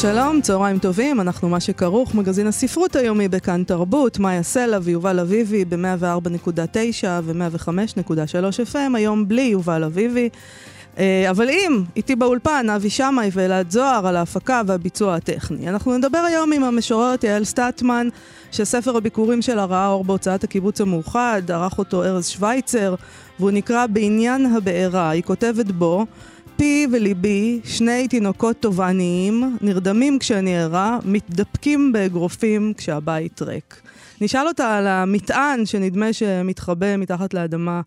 שלום, צהריים טובים, אנחנו מה שכרוך, מגזין הספרות היומי בכאן תרבות, מאיה סלע ויובל אביבי ב-104.9 ו-105.3 FM, היום בלי יובל אביבי. אה, אבל אם, איתי באולפן, אבי שמאי ואלעד זוהר על ההפקה והביצוע הטכני. אנחנו נדבר היום עם המשוררת יעל סטטמן, שספר הביקורים שלה ראה אור בהוצאת הקיבוץ המאוחד, ערך אותו ארז שווייצר, והוא נקרא בעניין הבעירה. היא כותבת בו פי וליבי, שני תינוקות תובעניים, נרדמים כשאני ערה, מתדפקים באגרופים כשהבית ריק. נשאל אותה על המטען שנדמה שמתחבא מתחת לאדמה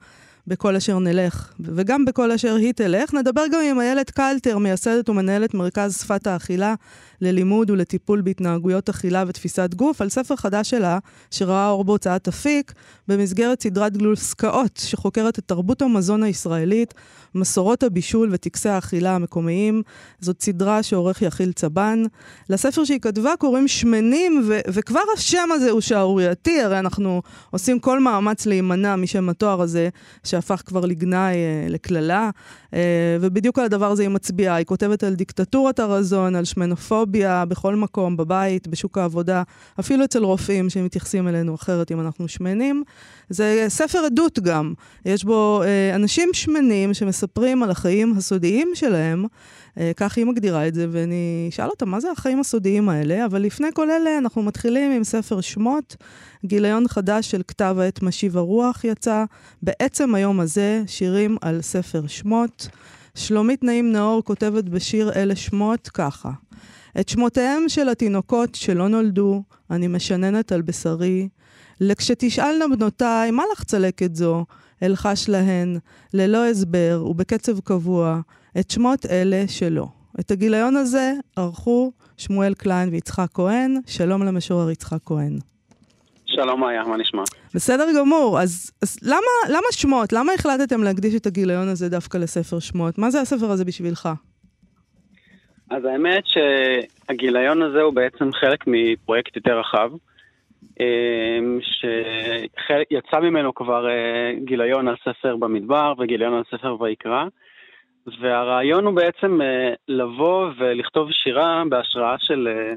בכל אשר נלך, וגם בכל אשר היא תלך. נדבר גם עם איילת קלטר, מייסדת ומנהלת מרכז שפת האכילה ללימוד ולטיפול בהתנהגויות אכילה ותפיסת גוף, על ספר חדש שלה, שראה אור בהוצאת אפיק, במסגרת סדרת גלוסקאות, שחוקרת את תרבות המזון הישראלית, מסורות הבישול וטקסי האכילה המקומיים. זאת סדרה שעורך יחיל צבן. לספר שהיא כתבה קוראים שמנים, ו- וכבר השם הזה הוא שערורייתי, הרי אנחנו עושים כל מאמץ להימנע משם התואר הזה, שהפך כבר לגנאי, אה, לקללה. אה, ובדיוק על הדבר הזה היא מצביעה. היא כותבת על דיקטטורת הרזון, על שמנופוביה בכל מקום, בבית, בשוק העבודה, אפילו אצל רופאים שמתייחסים אלינו אחרת אם אנחנו שמנים. זה ספר עדות גם. יש בו אה, אנשים שמנים שמספרים על החיים הסודיים שלהם. אה, כך היא מגדירה את זה, ואני אשאל אותה, מה זה החיים הסודיים האלה? אבל לפני כל אלה, אנחנו מתחילים עם ספר שמות. גיליון חדש של כתב העת משיב הרוח יצא. בעצם היום הזה, שירים על ספר שמות. שלומית נעים נאור כותבת בשיר אלה שמות ככה: את שמותיהם של התינוקות שלא נולדו, אני משננת על בשרי. לכשתשאלנה בנותיי, מה לך צלקת זו? אלחש להן, ללא הסבר ובקצב קבוע, את שמות אלה שלא. את הגיליון הזה ערכו שמואל קליין ויצחק כהן. שלום למשורר יצחק כהן. שלום מאיה, מה נשמע? בסדר גמור, אז, אז למה, למה שמות? למה החלטתם להקדיש את הגיליון הזה דווקא לספר שמות? מה זה הספר הזה בשבילך? אז האמת שהגיליון הזה הוא בעצם חלק מפרויקט יותר רחב, אמ, שיצא ממנו כבר אה, גיליון על ספר במדבר וגיליון על ספר ויקרא, והרעיון הוא בעצם אה, לבוא ולכתוב שירה בהשראה של אה,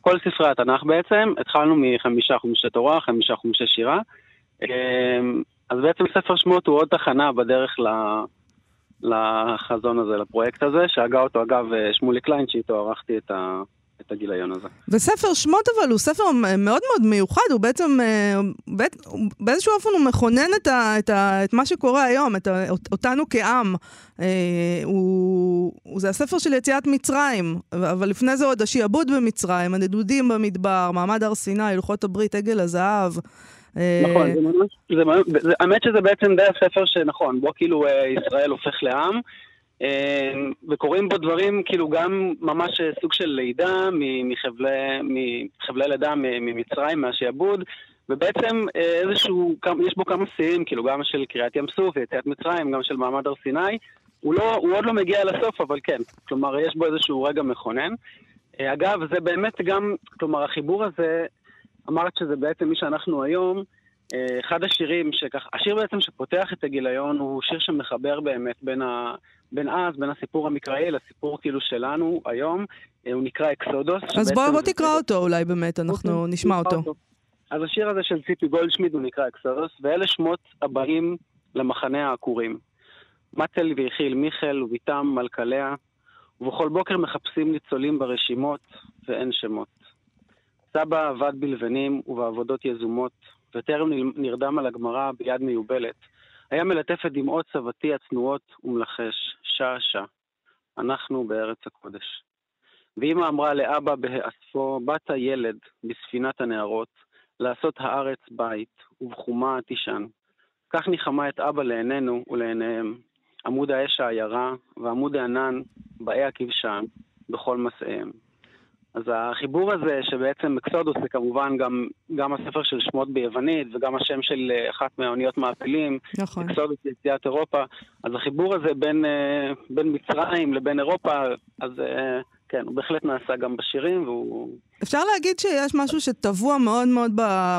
כל ספרי התנ"ך בעצם, התחלנו מחמישה חומשי תורה, חמישה חומשי שירה. אמ, אז בעצם ספר שמות הוא עוד תחנה בדרך לחזון הזה, לפרויקט הזה, שהגה אותו אגב שמולי קליין, שאיתו ערכתי את, ה, את הגיליון הזה. וספר שמות אבל הוא ספר מאוד מאוד מיוחד, הוא בעצם, אה, באיזשהו אופן הוא מכונן את, ה, את, ה, את מה שקורה היום, את ה, אותנו כעם. אה, הוא, זה הספר של יציאת מצרים, אבל לפני זה עוד השעבוד במצרים, הנדודים במדבר, מעמד הר סיני, לוחות הברית, עגל הזהב. אה, נכון, האמת שזה בעצם די הספר שנכון, בו כאילו ישראל הופך לעם. אמ, וקורים בו דברים, כאילו גם ממש סוג של לידה מחבלי, מחבלי לידה ממצרים, מהשעבוד, ובעצם אה, איזשהו, יש בו כמה שיאים, כאילו גם של קריעת ים סוף ויציאת מצרים, גם של מעמד הר סיני. הוא, לא, הוא עוד לא מגיע לסוף, אבל כן. כלומר, יש בו איזשהו רגע מכונן. אה, אגב, זה באמת גם, כלומר, החיבור הזה, אמרת שזה בעצם מי שאנחנו היום, אה, אחד השירים שכך, השיר בעצם שפותח את הגיליון הוא שיר שמחבר באמת בין, ה, בין אז, בין הסיפור המקראי לסיפור כאילו שלנו היום, אה, הוא נקרא אקסודוס. אז בוא, בוא תקרא אותו אולי באמת, אנחנו נשמע אותו. אותו. אז השיר הזה של ציפי גולדשמיד הוא נקרא אקסודוס, ואלה שמות הבאים למחנה העקורים. מצל ויחיל מיכאל וביתם מלכליה, ובכל בוקר מחפשים ניצולים ברשימות, ואין שמות. סבא עבד בלבנים ובעבודות יזומות, וטרם נרדם על הגמרא ביד מיובלת, היה מלטף את דמעות סבתי הצנועות ומלחש, שעה-שעה. אנחנו בארץ הקודש. ואמא אמרה לאבא בהאספו, בת הילד בספינת הנערות, לעשות הארץ בית, ובחומה תישן. כך ניחמה את אבא לעינינו ולעיניהם, עמוד האש העיירה, ועמוד הענן, באי הכבשן, בכל מסעיהם. אז החיבור הזה, שבעצם אקסודוס זה כמובן גם, גם הספר של שמות ביוונית וגם השם של אה, אחת מהאוניות מעפילים, נכון. אקסודוס ליציאת אירופה, אז החיבור הזה בין, אה, בין מצרים לבין אירופה, אז אה, כן, הוא בהחלט נעשה גם בשירים, והוא... אפשר להגיד שיש משהו שטבוע מאוד מאוד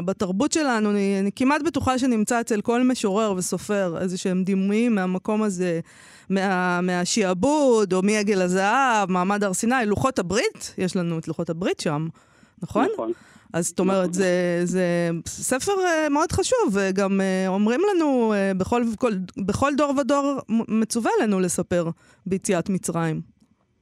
בתרבות שלנו, אני, אני כמעט בטוחה שנמצא אצל כל משורר וסופר איזה שהם דימויים מהמקום הזה, מה, מהשיעבוד, או מעגל הזהב, מעמד הר סיני, לוחות הברית, יש לנו את לוחות הברית שם, נכון? נכון. אז זאת אומרת, נכון. זה, זה ספר uh, מאוד חשוב, וגם uh, אומרים לנו, uh, בכל, כל, בכל דור ודור מצווה לנו לספר ביציאת מצרים.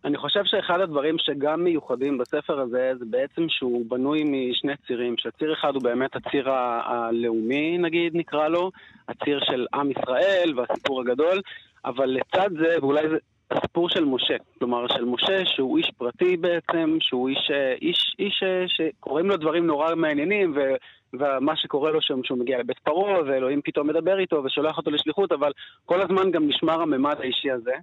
אני חושב שאחד הדברים שגם מיוחדים בספר הזה, זה בעצם שהוא בנוי משני צירים, שציר אחד הוא באמת הציר הלאומי, נגיד, נקרא לו, הציר של עם ישראל והסיפור הגדול, אבל לצד זה, ואולי זה הסיפור של משה, כלומר של משה שהוא איש פרטי בעצם, שהוא איש, איש, איש שקוראים לו דברים נורא מעניינים, ו... ומה שקורה לו שם שהוא מגיע לבית פרעה, ואלוהים פתאום מדבר איתו ושולח אותו לשליחות, אבל כל הזמן גם נשמר הממד האישי הזה.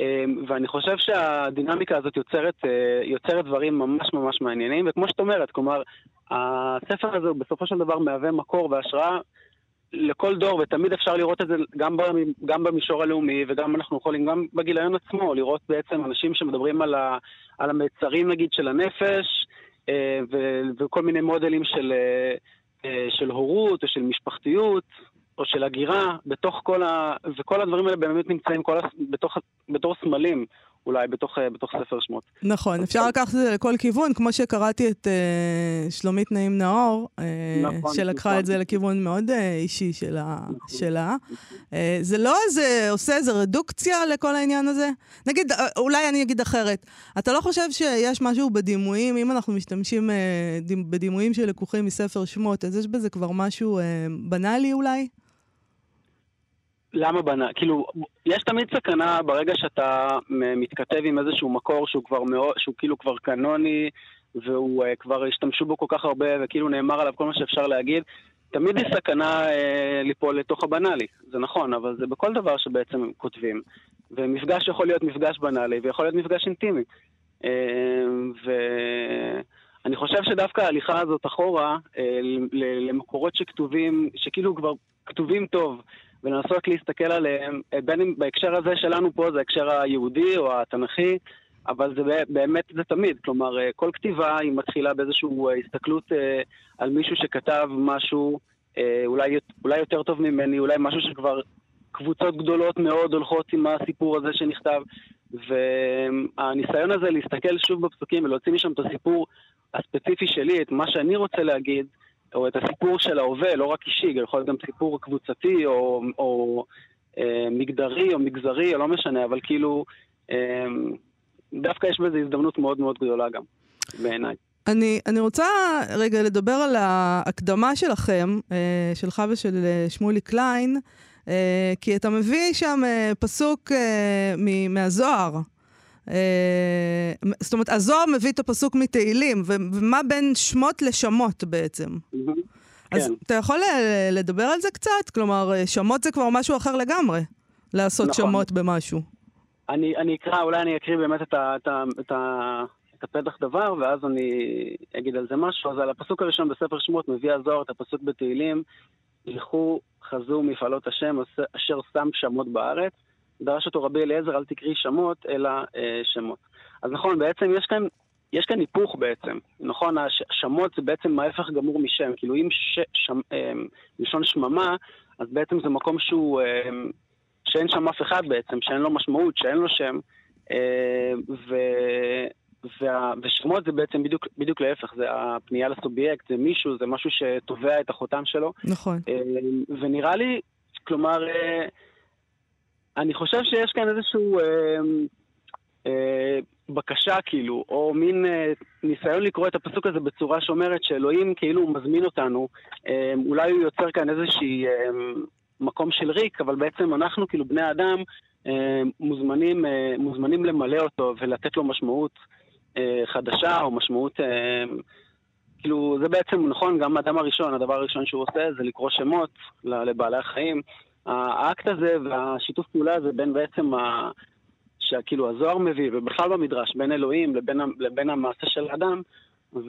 אמ, ואני חושב שהדינמיקה הזאת יוצרת, אה, יוצרת דברים ממש ממש מעניינים, וכמו שאת אומרת, כלומר, הספר הזה בסופו של דבר מהווה מקור והשראה לכל דור, ותמיד אפשר לראות את זה גם, גם במישור הלאומי, וגם אנחנו יכולים, גם בגיליון עצמו, לראות בעצם אנשים שמדברים על, על המצרים, נגיד, של הנפש, אה, וכל מיני מודלים של, אה, של הורות או של משפחתיות. או של הגירה, בתוך כל ה... וכל הדברים האלה באמת נמצאים כל הס... בתוך... בתור סמלים. אולי בתוך, אה, בתוך ספר שמות. נכון, אפשר לקחת את זה לכל כיוון, כמו שקראתי את uh, שלומית נעים נאור, uh, נכון, שלקחה נכון. את זה לכיוון מאוד uh, אישי שלה. נכון. שלה. Uh, זה לא איזה, עושה איזה רדוקציה לכל העניין הזה? נגיד, uh, אולי אני אגיד אחרת, אתה לא חושב שיש משהו בדימויים, אם אנחנו משתמשים uh, בדימויים שלקוחים מספר שמות, אז יש בזה כבר משהו uh, בנאלי אולי? למה בנה? כאילו, יש תמיד סכנה ברגע שאתה מתכתב עם איזשהו מקור שהוא כבר מאוד, שהוא כאילו כבר קנוני, והוא uh, כבר השתמשו בו כל כך הרבה, וכאילו נאמר עליו כל מה שאפשר להגיד. תמיד יש סכנה uh, ליפול לתוך הבנאלי, זה נכון, אבל זה בכל דבר שבעצם כותבים. ומפגש יכול להיות מפגש בנאלי, ויכול להיות מפגש אינטימי. Uh, ואני חושב שדווקא ההליכה הזאת אחורה, למקורות שכתובים, שכאילו כבר כתובים טוב, ולנסות להסתכל עליהם, אה, בין אם בהקשר הזה שלנו פה זה ההקשר היהודי או התנ"כי, אבל זה באמת, זה תמיד. כלומר, אה, כל כתיבה היא מתחילה באיזושהי אה, הסתכלות על מישהו שכתב משהו אולי, אולי יותר טוב ממני, אולי משהו שכבר קבוצות גדולות מאוד הולכות עם הסיפור הזה שנכתב. והניסיון הזה להסתכל שוב בפסוקים ולהוציא משם את הסיפור הספציפי שלי, את מה שאני רוצה להגיד, או את הסיפור של ההווה, לא רק אישי, יכול להיות גם סיפור קבוצתי או, או אה, מגדרי או מגזרי, או לא משנה, אבל כאילו, אה, דווקא יש בזה הזדמנות מאוד מאוד גדולה גם, בעיניי. אני, אני רוצה רגע לדבר על ההקדמה שלכם, אה, שלך ושל אה, שמולי קליין, אה, כי אתה מביא שם אה, פסוק אה, מהזוהר. אה, זאת אומרת, הזוהר מביא את הפסוק מתהילים, ומה בין שמות לשמות בעצם? אז כן. אתה יכול לדבר על זה קצת? כלומר, אה, שמות זה כבר משהו אחר לגמרי, לעשות נכון. שמות במשהו. אני, אני אקרא, אולי אני אקריא באמת את, ה, הפתח דבר, ואז אני אגיד על זה משהו. אז על הפסוק הראשון בספר שמות מביא הזוהר את הפסוק בתהילים, ילכו חזו מפעלות השם אשר שם שמות בארץ. דרש אותו רבי אליעזר, אל תקראי שמות, אלא אה, שמות. אז נכון, בעצם יש כאן, יש כאן היפוך בעצם. נכון, השמות זה בעצם ההפך גמור משם. כאילו אם ש, שם, אה, לשון שממה, אז בעצם זה מקום שהוא, אה, שאין שם אף אחד בעצם, שאין לו משמעות, שאין לו שם. אה, ו... וה, ושמות זה בעצם בדיוק, בדיוק להפך, זה הפנייה לסובייקט, זה מישהו, זה משהו שתובע את החותם שלו. נכון. אה, ונראה לי, כלומר, אה, אני חושב שיש כאן איזשהו אה, אה, בקשה, כאילו, או מין אה, ניסיון לקרוא את הפסוק הזה בצורה שאומרת שאלוהים כאילו הוא מזמין אותנו, אה, אולי הוא יוצר כאן איזשהי אה, מקום של ריק, אבל בעצם אנחנו, כאילו, בני אדם, אה, מוזמנים, אה, מוזמנים למלא אותו ולתת לו משמעות אה, חדשה, או משמעות... אה, כאילו, זה בעצם, נכון, גם האדם הראשון, הדבר הראשון שהוא עושה זה לקרוא שמות לבעלי החיים. האקט הזה והשיתוף פעולה הזה בין בעצם ה... שכאילו הזוהר מביא, ובכלל במדרש, בין אלוהים לבין, לבין המעשה של האדם, אז,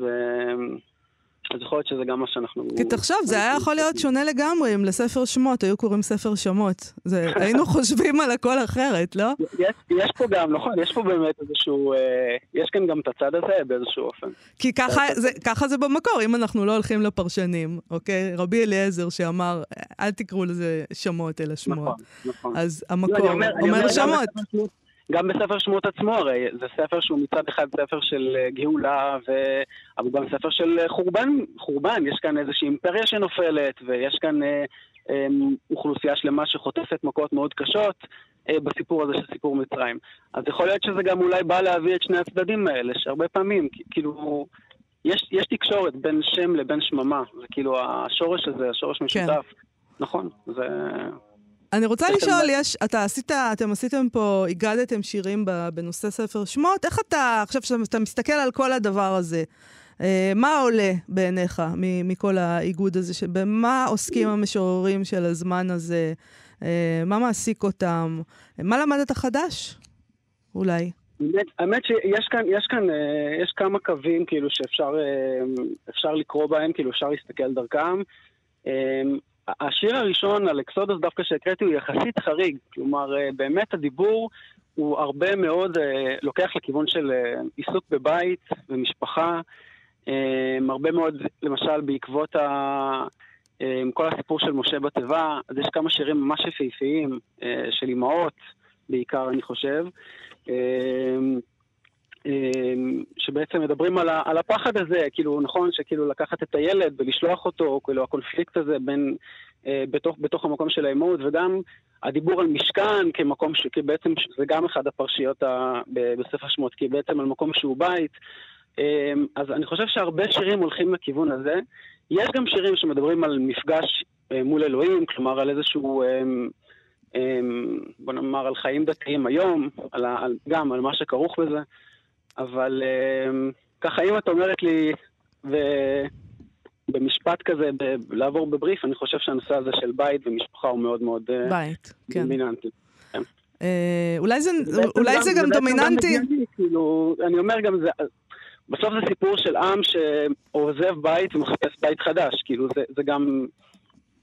אז יכול להיות שזה גם מה שאנחנו... כי תחשוב, זה היה יכול להיות שונה לגמרי אם לספר שמות היו קוראים ספר שמות. זה, היינו חושבים על הכל אחרת, לא? יש, יש פה גם, נכון, יש פה באמת איזשהו... אה, יש כאן גם את הצד הזה באיזשהו אופן. כי ככה זה, ככה זה במקור, אם אנחנו לא הולכים לפרשנים, אוקיי? רבי אליעזר שאמר, אל תקראו לזה שמות אלא שמות. נכון, נכון. אז המקור לא, אומר, אומר, אומר שמות. גם בספר שמות עצמו הרי, זה ספר שהוא מצד אחד ספר של אה, גאולה, ו... אבל גם ספר של אה, חורבן, חורבן, יש כאן איזושהי אימפריה שנופלת, ויש כאן אה, אה, אוכלוסייה שלמה שחוטפת מכות מאוד קשות אה, בסיפור הזה של סיפור מצרים. אז יכול להיות שזה גם אולי בא להביא את שני הצדדים האלה, שהרבה פעמים, כאילו, יש, יש תקשורת בין שם לבין שממה, זה כאילו השורש הזה, השורש כן. משותף. כן. נכון, זה... אני רוצה לשאול, יש, אתה עשית, אתם עשיתם פה, הגדתם שירים בנושא ספר שמות, איך אתה, עכשיו שאתה מסתכל על כל הדבר הזה, אה, מה עולה בעיניך מכל האיגוד הזה, במה עוסקים המשוררים של הזמן הזה, אה, מה מעסיק אותם, מה למדת חדש, אולי? האמת שיש כאן, יש כאן, אה, יש כמה קווים כאילו שאפשר לקרוא בהם, כאילו אפשר להסתכל דרכם. השיר הראשון על אקסודוס דווקא שהקראתי הוא יחסית חריג, כלומר אה, באמת הדיבור הוא הרבה מאוד אה, לוקח לכיוון של אה, עיסוק בבית ומשפחה, הרבה מאוד למשל בעקבות ה... כל הסיפור של משה בתיבה, אז יש כמה שירים ממש יפהפיים של אימהות בעיקר אני חושב. אמ, שבעצם מדברים על, ה, על הפחד הזה, כאילו, נכון, שכאילו לקחת את הילד ולשלוח אותו, כאילו הקונפליקט הזה בין, אה, בתוך, בתוך המקום של האימהות, וגם הדיבור על משכן כמקום, ש, כי בעצם זה גם אחד הפרשיות ה, ב, בספר שמות, כי בעצם על מקום שהוא בית. אה, אז אני חושב שהרבה שירים הולכים לכיוון הזה. יש גם שירים שמדברים על מפגש אה, מול אלוהים, כלומר על איזשהו... אה, בוא נאמר, על חיים דתיים היום, על, על, גם על מה שכרוך בזה. אבל אמ, ככה, אם את אומרת לי, ובמשפט כזה, ב- לעבור בבריף, אני חושב שהנושא הזה של בית ומשפחה הוא מאוד מאוד אה, בית, כן. דומיננטי. כן. אה, אולי זה, אולי זה גם דומיננטי. כאילו, אני אומר גם, זה, בסוף זה סיפור של עם שעוזב בית ומחפש בית חדש. כאילו, זה, זה גם,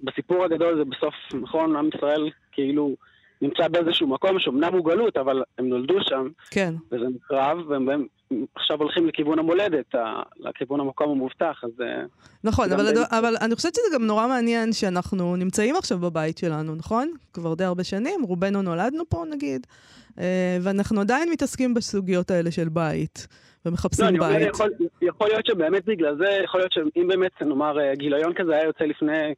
בסיפור הגדול זה בסוף, נכון, עם ישראל, כאילו, נמצא באיזשהו מקום שאומנם הוא גלות, אבל הם נולדו שם. כן. וזה נקרב, והם עכשיו הולכים לכיוון המולדת, לכיוון המקום המובטח, אז... אה, נכון, אבל, בין... אבל אני חושבת שזה גם נורא מעניין שאנחנו נמצאים עכשיו בבית שלנו, נכון? כבר די הרבה שנים, רובנו נולדנו פה נגיד, אה, ואנחנו עדיין מתעסקים בסוגיות האלה של בית. ומחפשים לא, בית. יכול, יכול להיות שבאמת בגלל זה, יכול להיות שאם באמת, נאמר, אה, גיליון כזה היה יוצא לפני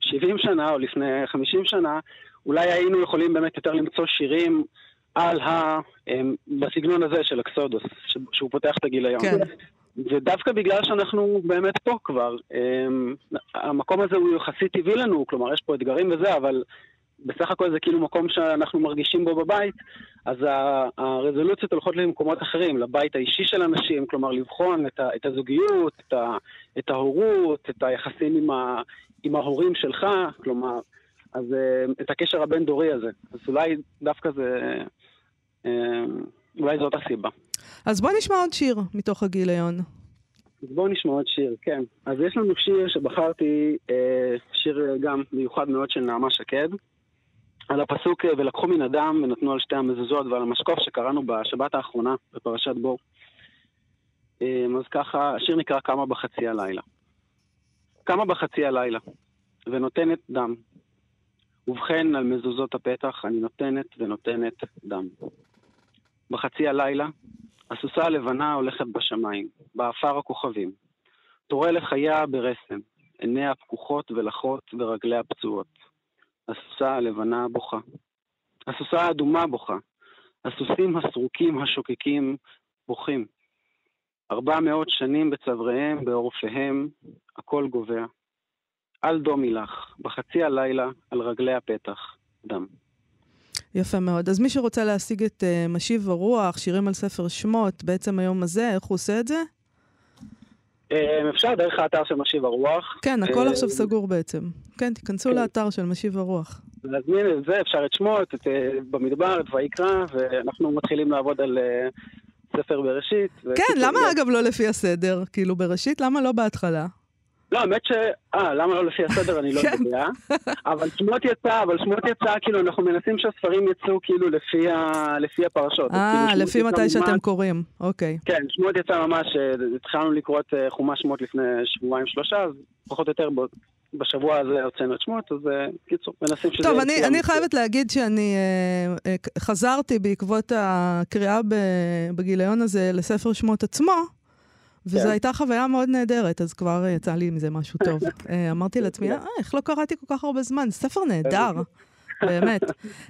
70 שנה או לפני 50 שנה, אולי היינו יכולים באמת יותר למצוא שירים על ה... אמ, בסגנון הזה של אקסודוס, שהוא פותח את הגיליון. כן. ודווקא בגלל שאנחנו באמת פה כבר, אמ, המקום הזה הוא יחסית טבעי לנו, כלומר יש פה אתגרים וזה, אבל בסך הכל זה כאילו מקום שאנחנו מרגישים בו בבית, אז הרזולוציות הולכות למקומות אחרים, לבית האישי של אנשים, כלומר לבחון את, ה, את הזוגיות, את, ה, את ההורות, את היחסים עם, ה, עם ההורים שלך, כלומר, אז uh, את הקשר הבין-דורי הזה. אז אולי דווקא זה... Uh, אולי זאת הסיבה. אז בוא נשמע עוד שיר מתוך הגיליון. אז בואו נשמע עוד שיר, כן. אז יש לנו שיר שבחרתי, אה, שיר גם מיוחד מאוד של נעמה שקד, על הפסוק ולקחו מן אדם ונתנו על שתי המזוזות ועל המשקוף שקראנו בשבת האחרונה בפרשת בוא. אה, אז ככה, השיר נקרא קמה בחצי הלילה. קמה בחצי הלילה, ונותנת דם, ובכן, על מזוזות הפתח אני נותנת ונותנת דם. בחצי הלילה, הסוסה הלבנה הולכת בשמיים, באפר הכוכבים. תורה לחייה ברסם, עיניה פקוחות ולחות ורגליה פצועות. הסוסה הלבנה בוכה. הסוסה האדומה בוכה. הסוסים הסרוקים השוקקים בוכים. ארבע מאות שנים בצוואריהם, בעורפיהם, הכל גובע. אל דומי לך, בחצי הלילה, על רגלי הפתח, דם. יפה מאוד. אז מי שרוצה להשיג את uh, משיב הרוח, שירים על ספר שמות, בעצם היום הזה, איך הוא עושה את זה? אה, אפשר דרך האתר של משיב הרוח. כן, הכל uh, עכשיו סגור בעצם. כן, תיכנסו כן. לאתר של משיב הרוח. להזמין את זה, אפשר את שמות, את אה, במדבר, את ויקרא, ואנחנו מתחילים לעבוד על אה, ספר בראשית. כן, למה אגב לא לפי הסדר? כאילו בראשית, למה לא בהתחלה? לא, האמת ש... אה, למה לא לפי הסדר אני לא כן. יודע. אבל שמות יצא, אבל שמות יצא, כאילו, אנחנו מנסים שהספרים יצאו כאילו לפי, ה... לפי הפרשות. אה, כאילו, לפי מתי ממש... שאתם קוראים, אוקיי. כן, שמות יצא ממש, אה, התחלנו לקרוא את אה, חומש שמות לפני שבועיים שלושה, אז פחות או יותר בשבוע הזה הוצאנו את שמות, אז אה, קיצור, מנסים שזה... טוב, אני, אני חייבת להגיד שאני אה, חזרתי בעקבות הקריאה בגיליון הזה לספר שמות עצמו. וזו כן. הייתה חוויה מאוד נהדרת, אז כבר יצא לי מזה משהו טוב. אה, אמרתי לעצמי, אה, איך לא קראתי כל כך הרבה זמן? ספר נהדר, באמת.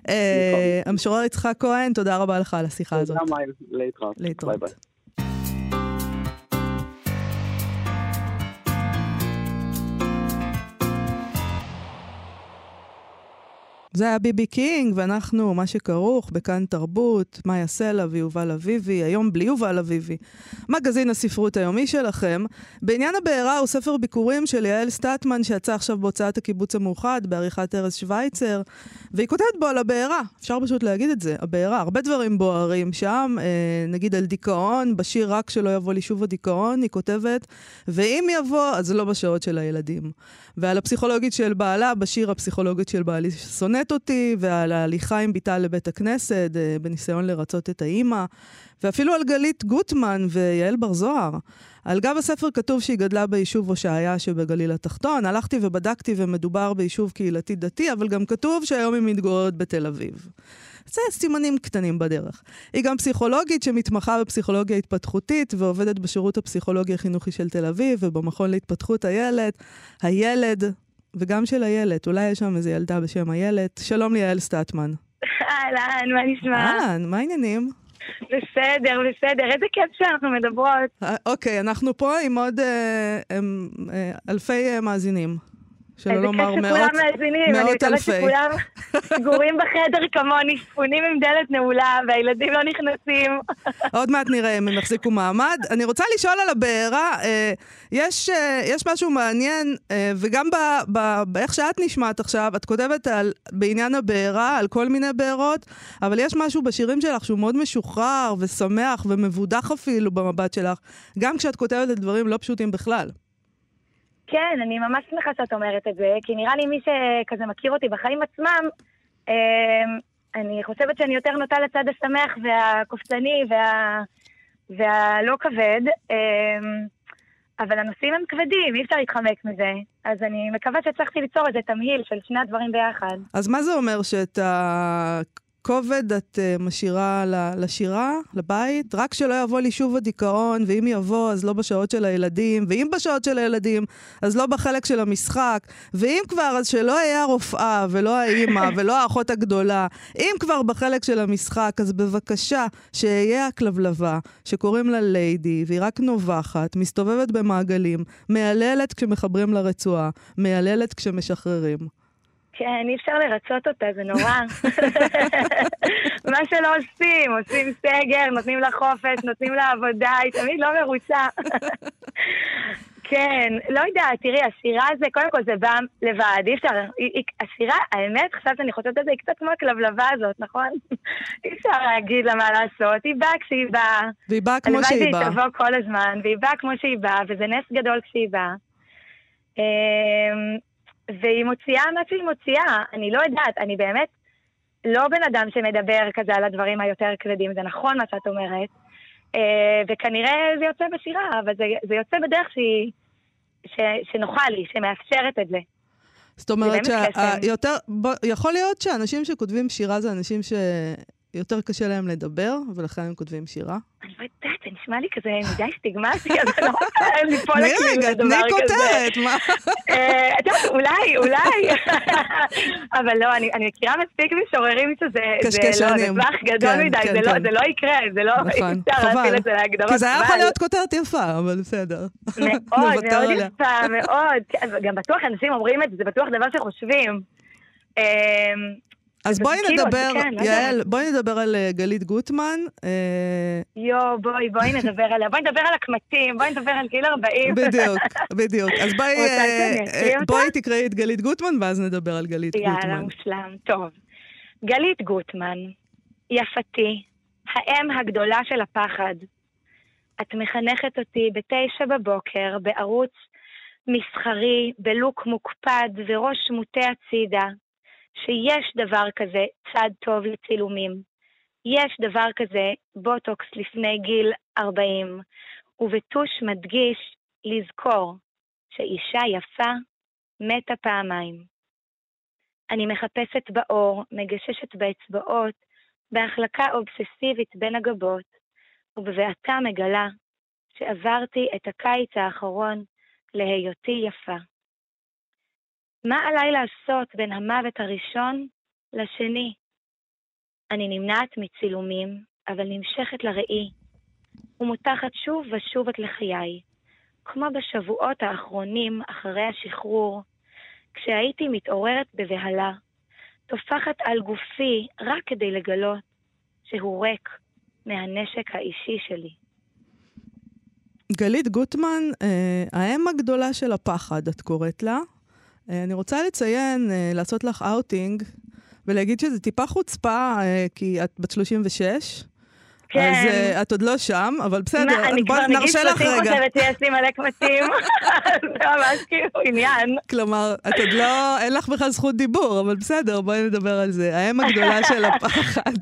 אה, נכון. המשורר יצחק כהן, תודה רבה לך על השיחה הזאת. תודה, להתראות. להתראות. זה היה ביבי קינג, ואנחנו, מה שכרוך, בכאן תרבות, מאיה סלע ויובל אביבי, היום בלי יובל אביבי. מגזין הספרות היומי שלכם. בעניין הבעירה הוא ספר ביקורים של יעל סטטמן, שיצא עכשיו בהוצאת הקיבוץ המאוחד, בעריכת ארז שווייצר, והיא כותבת בו על הבעירה, אפשר פשוט להגיד את זה, הבעירה. הרבה דברים בוערים שם, אה, נגיד על דיכאון, בשיר רק שלא יבוא לי שוב הדיכאון, היא כותבת, ואם יבוא, אז לא בשעות של הילדים. ועל הפסיכולוגית של בעלה, בשיר הפסיכולוגית של בעלי שונאת אותי, ועל ההליכה עם בתה לבית הכנסת, אה, בניסיון לרצות את האימא, ואפילו על גלית גוטמן ויעל בר זוהר. על גב הספר כתוב שהיא גדלה ביישוב הושעיה שבגליל התחתון. הלכתי ובדקתי ומדובר ביישוב קהילתי דתי, אבל גם כתוב שהיום היא מתגוררת בתל אביב. זה סימנים קטנים בדרך. היא גם פסיכולוגית שמתמחה בפסיכולוגיה התפתחותית ועובדת בשירות הפסיכולוגי החינוכי של תל אביב ובמכון להתפתחות הילד. הילד, וגם של הילד, אולי יש שם איזו ילדה בשם הילד. שלום ליעל סטטמן. אהלן, מה נשמע? אהלן, מה העניינים? בסדר, בסדר, איזה כיף שאנחנו מדברות. אה, אוקיי, אנחנו פה עם עוד אה, אה, אלפי מאזינים. שלא לומר מאות, מאות אלפי. מאזינים, אני מקווה שכולם סגורים בחדר כמוני, ספונים עם דלת נעולה, והילדים לא נכנסים. עוד מעט נראה אם הם יחזיקו מעמד. אני רוצה לשאול על הבעירה, אה, יש, אה, יש משהו מעניין, אה, וגם באיך שאת נשמעת עכשיו, את כותבת על, בעניין הבעירה, על כל מיני בעירות, אבל יש משהו בשירים שלך שהוא מאוד משוחרר ושמח ומבודח אפילו במבט שלך, גם כשאת כותבת על דברים לא פשוטים בכלל. כן, אני ממש שמחה שאת אומרת את זה, כי נראה לי מי שכזה מכיר אותי בחיים עצמם, אמ, אני חושבת שאני יותר נוטה לצד השמח והקופצני וה... והלא כבד, אמ, אבל הנושאים הם כבדים, אי אפשר להתחמק מזה. אז אני מקווה שהצלחתי ליצור איזה תמהיל של שני הדברים ביחד. אז מה זה אומר שאת ה... כובד את uh, משאירה לשירה, לבית, רק שלא יבוא לי שוב הדיכאון, ואם יבוא, אז לא בשעות של הילדים, ואם בשעות של הילדים, אז לא בחלק של המשחק, ואם כבר, אז שלא יהיה הרופאה, ולא האימא, ולא האחות הגדולה. אם כבר בחלק של המשחק, אז בבקשה, שאהיה הכלבלבה, שקוראים לה ליידי, והיא רק נובחת, מסתובבת במעגלים, מייללת כשמחברים לרצועה, מייללת כשמשחררים. כן, אי אפשר לרצות אותה, זה נורא. מה שלא עושים, עושים סגר, נותנים לה חופש, נותנים לה עבודה, היא תמיד לא מרוצה. כן, לא יודעת, תראי, השירה זה, קודם כל זה בא לבד, אי אפשר, השירה, האמת, חשבת שאני חושבת על זה, היא קצת כמו הכלבלבה הזאת, נכון? אי אפשר להגיד לה מה לעשות, היא באה כשהיא באה. והיא באה כמו שהיא באה. הלוואי שהיא תבוא כל הזמן, והיא באה כמו שהיא באה, וזה נס גדול כשהיא באה. והיא מוציאה מה שהיא מוציאה. אני לא יודעת, אני באמת לא בן אדם שמדבר כזה על הדברים היותר כבדים, זה נכון מה שאת אומרת. אה, וכנראה זה יוצא בשירה, אבל זה, זה יוצא בדרך שהיא, ש, שנוחה לי, שמאפשרת את זה. זאת אומרת שיותר, יכול להיות שאנשים שכותבים שירה זה אנשים ש... יותר קשה להם לדבר, ולכן הם כותבים שירה? אני לא יודעת, זה נשמע לי כזה מדי סטיגמטי, אז אני לא רוצה ליפול כאילו לדבר כזה. תני כותרת, מה? אה, את יודעת, אולי, אולי. אבל לא, אני מכירה מספיק משוררים שזה... קשקשנים. זה טווח גדול כן, מדי, כן, לא- כן. זה לא יקרה, זה לא... נכון, חבל. כי זה היה יכול להיות כותרת יפה, אבל בסדר. מאוד, מאוד יפה, מאוד. גם בטוח אנשים אומרים את זה, זה בטוח דבר שחושבים. אז בואי כאילו, נדבר, כן, יעל. בואי נדבר על אה, גלית גוטמן. אה, יואו, בואי, בואי נדבר עליה. בואי נדבר על הקמטים, בואי נדבר על גיל 40. בדיוק, בדיוק. אז בואי, אה? בואי תקראי את גלית גוטמן, ואז נדבר על גלית יאללה, גוטמן. מושלם. טוב. גלית גוטמן, יפתי, האם הגדולה של הפחד. את מחנכת אותי בתשע בבוקר בערוץ מסחרי, בלוק מוקפד וראש מוטה הצידה, שיש דבר כזה צד טוב לצילומים. יש דבר כזה בוטוקס לפני גיל 40, ובטוש מדגיש לזכור שאישה יפה מתה פעמיים. אני מחפשת באור, מגששת באצבעות, בהחלקה אובססיבית בין הגבות, ובבעתה מגלה שעברתי את הקיץ האחרון להיותי יפה. מה עליי לעשות בין המוות הראשון לשני? אני נמנעת מצילומים, אבל נמשכת לראי, ומותחת שוב ושוב את לחיי, כמו בשבועות האחרונים אחרי השחרור, כשהייתי מתעוררת בבהלה, טופחת על גופי רק כדי לגלות שהוא ריק מהנשק האישי שלי. גלית גוטמן, אה, האם הגדולה של הפחד, את קוראת לה. אה, אני רוצה לציין, אה, לעשות לך אאוטינג, ולהגיד שזה טיפה חוצפה, אה, כי את בת 36. כן. אז את עוד לא שם, אבל בסדר, מה, אני בוא כבר מגיל נרשה לך 30 רגע. חושבת שיש לי מלא קמטים. זה ממש כאילו עניין. כלומר, את עוד לא, אין לך בכלל זכות דיבור, אבל בסדר, בואי נדבר על זה. האם הגדולה של הפחד.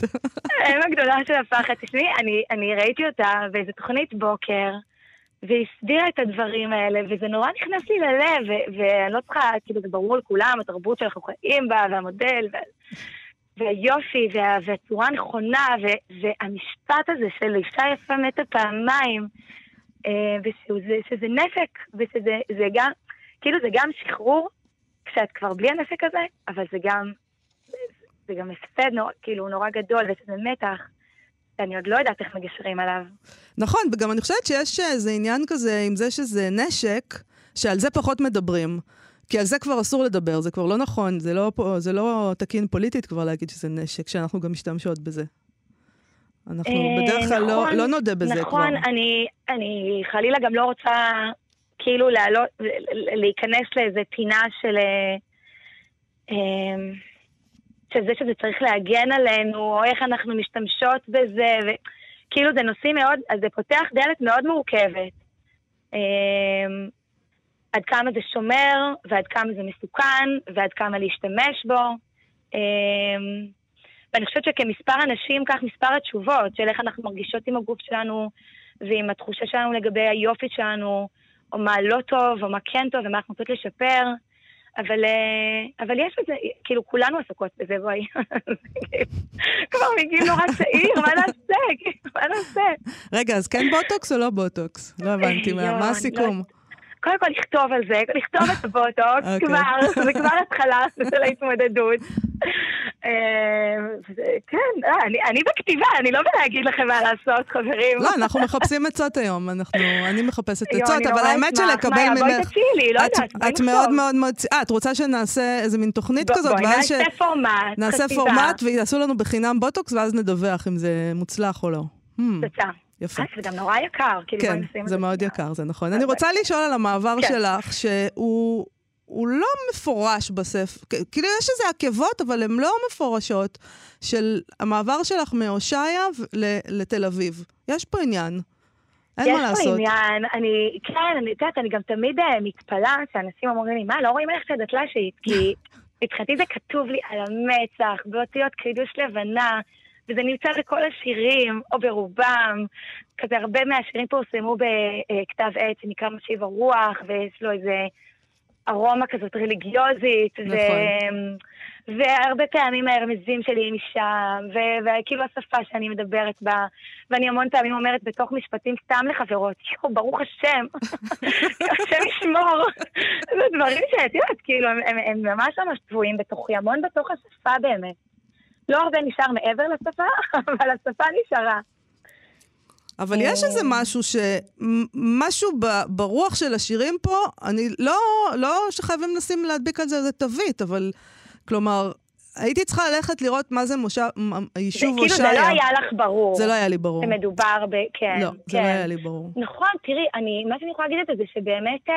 האם הגדולה של הפחד. תשמעי, אני, אני ראיתי אותה באיזה תוכנית בוקר, והיא הסבירה את הדברים האלה, וזה נורא נכנס לי ללב, ואני לא צריכה, כאילו, זה ברור לכולם, התרבות שאנחנו חיים בה, והמודל, וה- והיופי, וה- והצורה הנכונה, והמשפט הזה של אישה יפה מתה פעמיים, אה, ושזה, שזה נשק, ושזה זה גם, כאילו זה גם שחרור, כשאת כבר בלי הנשק הזה, אבל זה גם, זה גם הפסד נורא, כאילו נורא גדול, ושזה מתח, שאני עוד לא יודעת איך מגשרים עליו. נכון, וגם אני חושבת שיש איזה עניין כזה עם זה שזה נשק, שעל זה פחות מדברים. כי על זה כבר אסור לדבר, זה כבר לא נכון, זה לא, זה לא תקין פוליטית כבר להגיד שזה נשק, שאנחנו גם משתמשות בזה. אנחנו אה, בדרך כלל לא, נכון, לא נודה בזה כבר. נכון, אני, אני חלילה גם לא רוצה כאילו לעלות, להיכנס לאיזה פינה של... אה, אה, של זה שזה צריך להגן עלינו, או איך אנחנו משתמשות בזה, וכאילו זה נושאים מאוד, אז זה פותח דלת מאוד מורכבת. אה, עד כמה זה שומר, ועד כמה זה מסוכן, ועד כמה להשתמש בו. אה, ואני חושבת שכמספר אנשים, כך מספר התשובות של איך אנחנו מרגישות עם הגוף שלנו, ועם התחושה שלנו לגבי היופי שלנו, או מה לא טוב, או מה כן טוב, ומה אנחנו רוצות לשפר. אבל, אה, אבל יש בזה, כאילו, כולנו עסוקות בזה, בואי. כבר מגיל נורא צעיר, מה נעשה? מה נעשה? רגע, אז כן בוטוקס או לא בוטוקס? לא הבנתי, מה, אני הסיכום? לא- קודם כל לכתוב על זה, לכתוב את הבוטוקס, אוקיי. כבר, זה כבר התחלה של ההתמודדות. אה, כן, אה, אני- בכתיבה, אני לא בלהגיד לכם מה לעשות, חברים. לא, אנחנו מחפשים עצות היום, אני מחפשת עצות, אבל האמת. שלקבל ממך... בואי תציעי לי, לא יודעת, את מאוד. מאוד מאוד... אה, את רוצה שנעשה איזה מין תוכנית כזאת, בואי. נעשה פורמט, נעשה. פורמט ויעשו לנו בחינם בוטוקס, ואז נדווח אם זה מוצלח או לא. Hmm, תוצאה. יפה. אה, זה גם נורא יקר, כאילו כן, זה מאוד שנייה. יקר, זה נכון. אני רוצה לשאול על המעבר כן. שלך, שהוא הוא לא מפורש בספר, כאילו יש איזה עקבות, אבל הן לא מפורשות, של המעבר שלך מהושעיה לתל אביב. יש פה עניין. אין מה יש פה לעשות. עניין, אני, כן, אני יודעת, אני גם תמיד אה, מתפלאה שאנשים אומרים לי, מה, לא רואים עליך את הדתל"שית? כי מבחינתי זה כתוב לי על המצח, באותיות קידוש לבנה, וזה נמצא בכל השירים, או ברובם. כזה הרבה מהשירים פורסמו בכתב עת שנקרא משיב הרוח, ויש לו איזה ארומה כזאת רליגיוזית. נכון. ו... והרבה פעמים הרמזים שלי משם, ו- וכאילו השפה שאני מדברת בה, ואני המון פעמים אומרת בתוך משפטים סתם לחברות, יואו, ברוך השם, השם ישמור. זה דברים שאת יודעת, כאילו, הם, הם, הם ממש ממש טבועים בתוכי, המון בתוך השפה באמת. לא הרבה נשאר מעבר לשפה, אבל השפה נשארה. אבל יש איזה אה. משהו ש... משהו ב- ברוח של השירים פה, אני לא, לא שחייבים לשים, להדביק על זה איזה תווית, אבל כלומר, הייתי צריכה ללכת לראות מה זה מושב, יישוב הושעיה. כאילו זה לא היה לך ברור. זה לא היה לי ברור. שמדובר ב... כן, לא, כן. זה לא היה לי ברור. נכון, תראי, אני, מה שאני יכולה להגיד את זה, זה שבאמת...